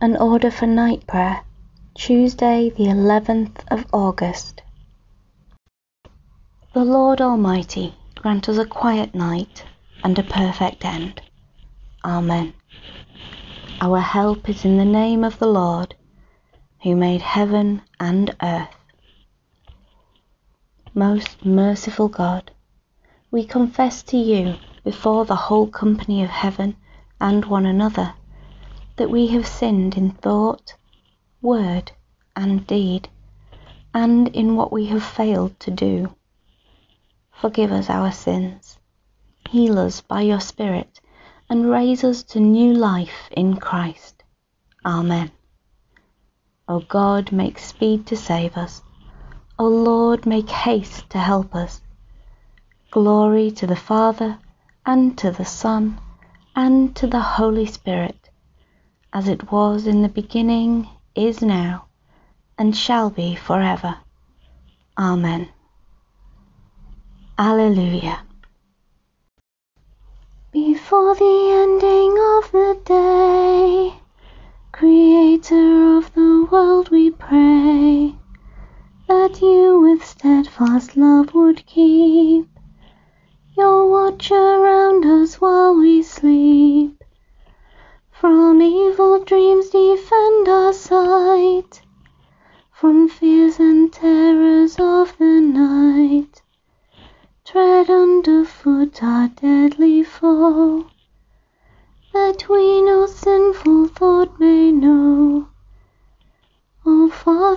An order for night prayer, Tuesday, the 11th of August. The Lord Almighty grant us a quiet night and a perfect end. Amen. Our help is in the name of the Lord, who made heaven and earth. Most merciful God, we confess to you before the whole company of heaven and one another that we have sinned in thought, word, and deed, and in what we have failed to do. Forgive us our sins, heal us by your Spirit, and raise us to new life in Christ. Amen. O God, make speed to save us. O Lord, make haste to help us. Glory to the Father, and to the Son, and to the Holy Spirit, as it was in the beginning, is now, and shall be forever. Amen. Alleluia. Before the ending of the day, Creator of the world, we pray that you with steadfast love would keep your watch around us while we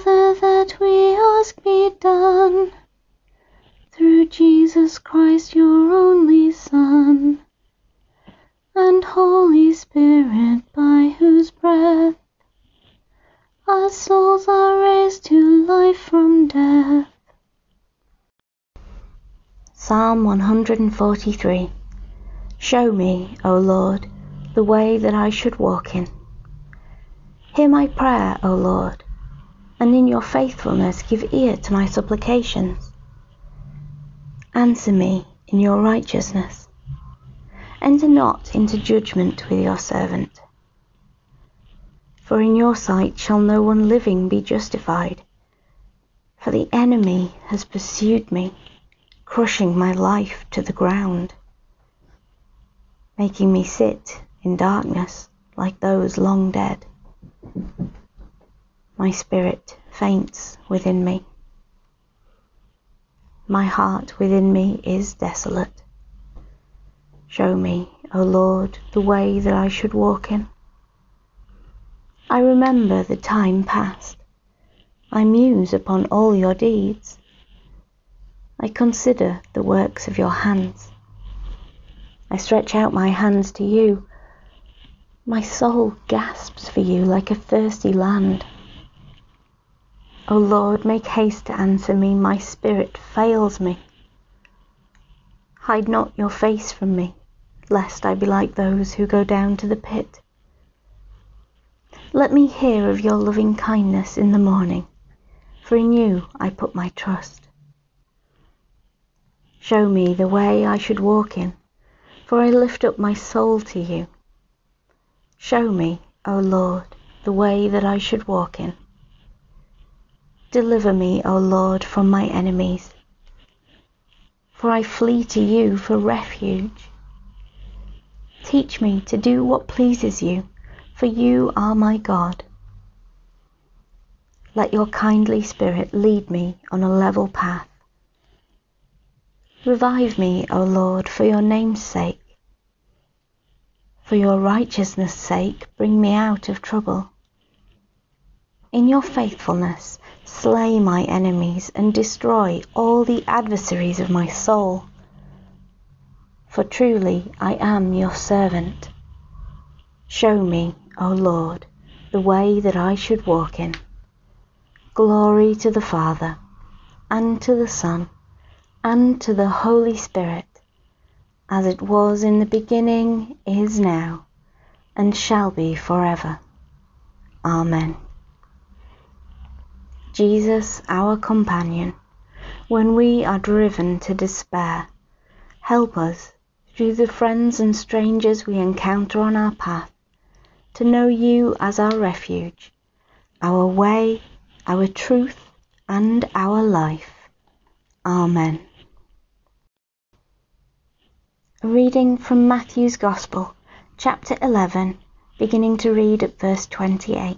Father, that we ask be done, through Jesus Christ, your only Son, and Holy Spirit, by whose breath our souls are raised to life from death. Psalm 143 Show me, O Lord, the way that I should walk in. Hear my prayer, O Lord, and in your faithfulness give ear to my supplications. Answer me in your righteousness. Enter not into judgment with your servant. For in your sight shall no one living be justified. For the enemy has pursued me crushing my life to the ground, making me sit in darkness like those long dead. My spirit faints within me. My heart within me is desolate. Show me, O Lord, the way that I should walk in. I remember the time past. I muse upon all your deeds. I consider the works of your hands. I stretch out my hands to you. My soul gasps for you like a thirsty land. O Lord, make haste to answer me. My spirit fails me. Hide not your face from me, lest I be like those who go down to the pit. Let me hear of your loving kindness in the morning, for in you I put my trust. Show me the way I should walk in, for I lift up my soul to you. Show me, O Lord, the way that I should walk in. Deliver me, O Lord, from my enemies, for I flee to you for refuge. Teach me to do what pleases you, for you are my God. Let your kindly spirit lead me on a level path Revive me, O Lord, for your name's sake. For your righteousness' sake, bring me out of trouble. In your faithfulness, slay my enemies and destroy all the adversaries of my soul. For truly I am your servant. Show me, O Lord, the way that I should walk in. Glory to the Father, and to the Son, and to the Holy Spirit, as it was in the beginning, is now, and shall be forever. Amen. Jesus, our companion, when we are driven to despair, help us through the friends and strangers we encounter on our path to know you as our refuge, our way, our truth, and our life. Amen. A reading from Matthew's Gospel, chapter 11, beginning to read at verse 28.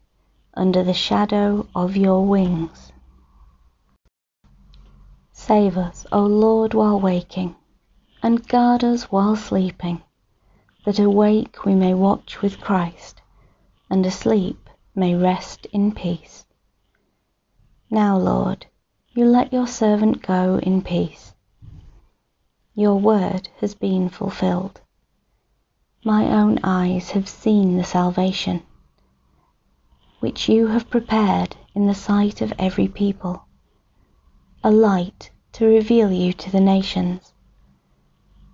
under the shadow of your wings. Save us, O Lord, while waking, and guard us while sleeping, that awake we may watch with Christ, and asleep may rest in peace. Now, Lord, you let your servant go in peace. Your word has been fulfilled. My own eyes have seen the salvation which you have prepared in the sight of every people, a light to reveal you to the nations,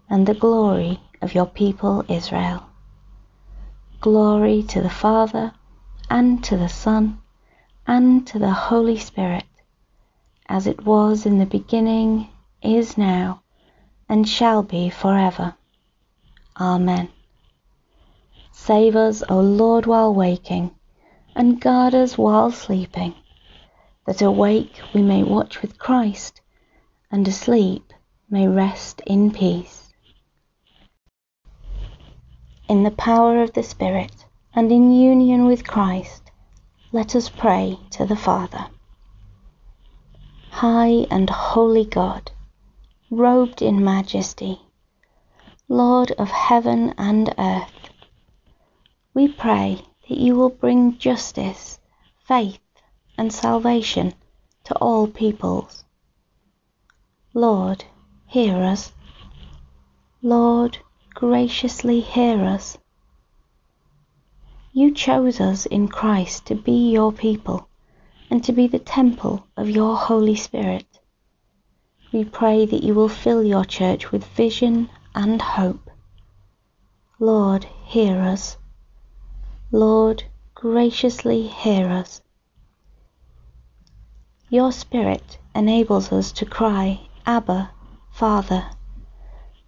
and the glory of your people Israel. Glory to the Father, and to the Son, and to the Holy Spirit, as it was in the beginning, is now, and shall be forever. Amen. Save us, O Lord, while waking and guard us while sleeping, that awake we may watch with Christ, and asleep may rest in peace. In the power of the Spirit and in union with Christ, let us pray to the Father. High and holy God, robed in majesty, Lord of heaven and earth, we pray that you will bring justice, faith, and salvation to all peoples. Lord, hear us. Lord, graciously hear us. You chose us in Christ to be your people and to be the temple of your Holy Spirit. We pray that you will fill your church with vision and hope. Lord, hear us. Lord, graciously hear us. Your Spirit enables us to cry, Abba, Father,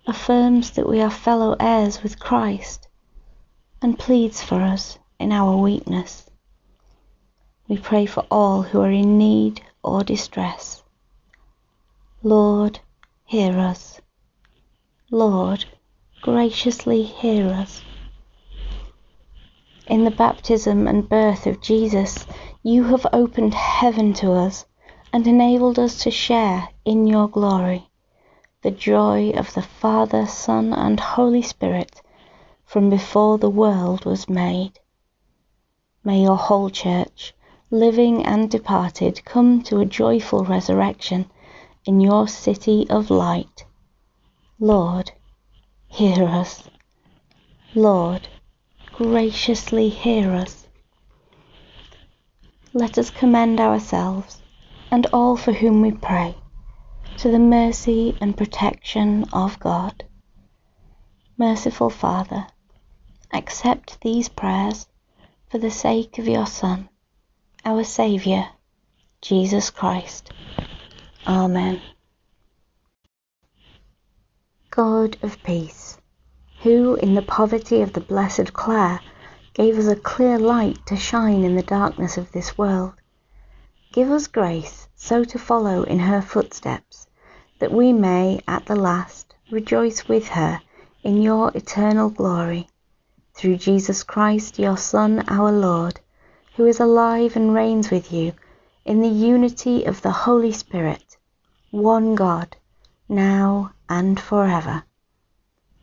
affirms that we are fellow heirs with Christ, and pleads for us in our weakness. We pray for all who are in need or distress. Lord, hear us. Lord, graciously hear us. In the baptism and birth of Jesus, you have opened heaven to us and enabled us to share in your glory, the joy of the Father, Son, and Holy Spirit from before the world was made. May your whole church, living and departed, come to a joyful resurrection in your city of light. Lord, hear us. Lord, graciously hear us. Let us commend ourselves and all for whom we pray to the mercy and protection of God. Merciful Father, accept these prayers for the sake of your Son, our Saviour, Jesus Christ. Amen. God of peace who in the poverty of the blessed Clare gave us a clear light to shine in the darkness of this world. Give us grace so to follow in her footsteps that we may at the last rejoice with her in your eternal glory through Jesus Christ, your Son, our Lord, who is alive and reigns with you in the unity of the Holy Spirit, one God, now and forever.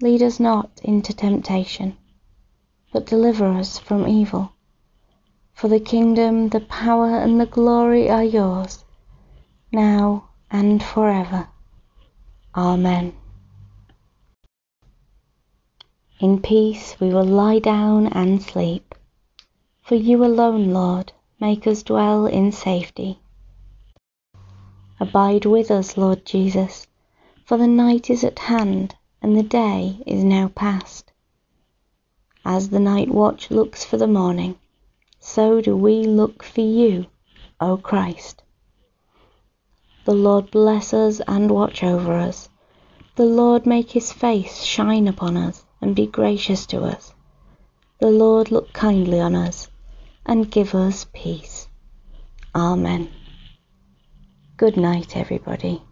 Lead us not into temptation, but deliver us from evil. For the kingdom, the power, and the glory are yours, now and forever. Amen. In peace we will lie down and sleep, for you alone, Lord, make us dwell in safety. Abide with us, Lord Jesus, for the night is at hand and the day is now past. As the night watch looks for the morning, so do we look for you, O Christ. The Lord bless us and watch over us. The Lord make his face shine upon us and be gracious to us. The Lord look kindly on us and give us peace. Amen. Good night, everybody.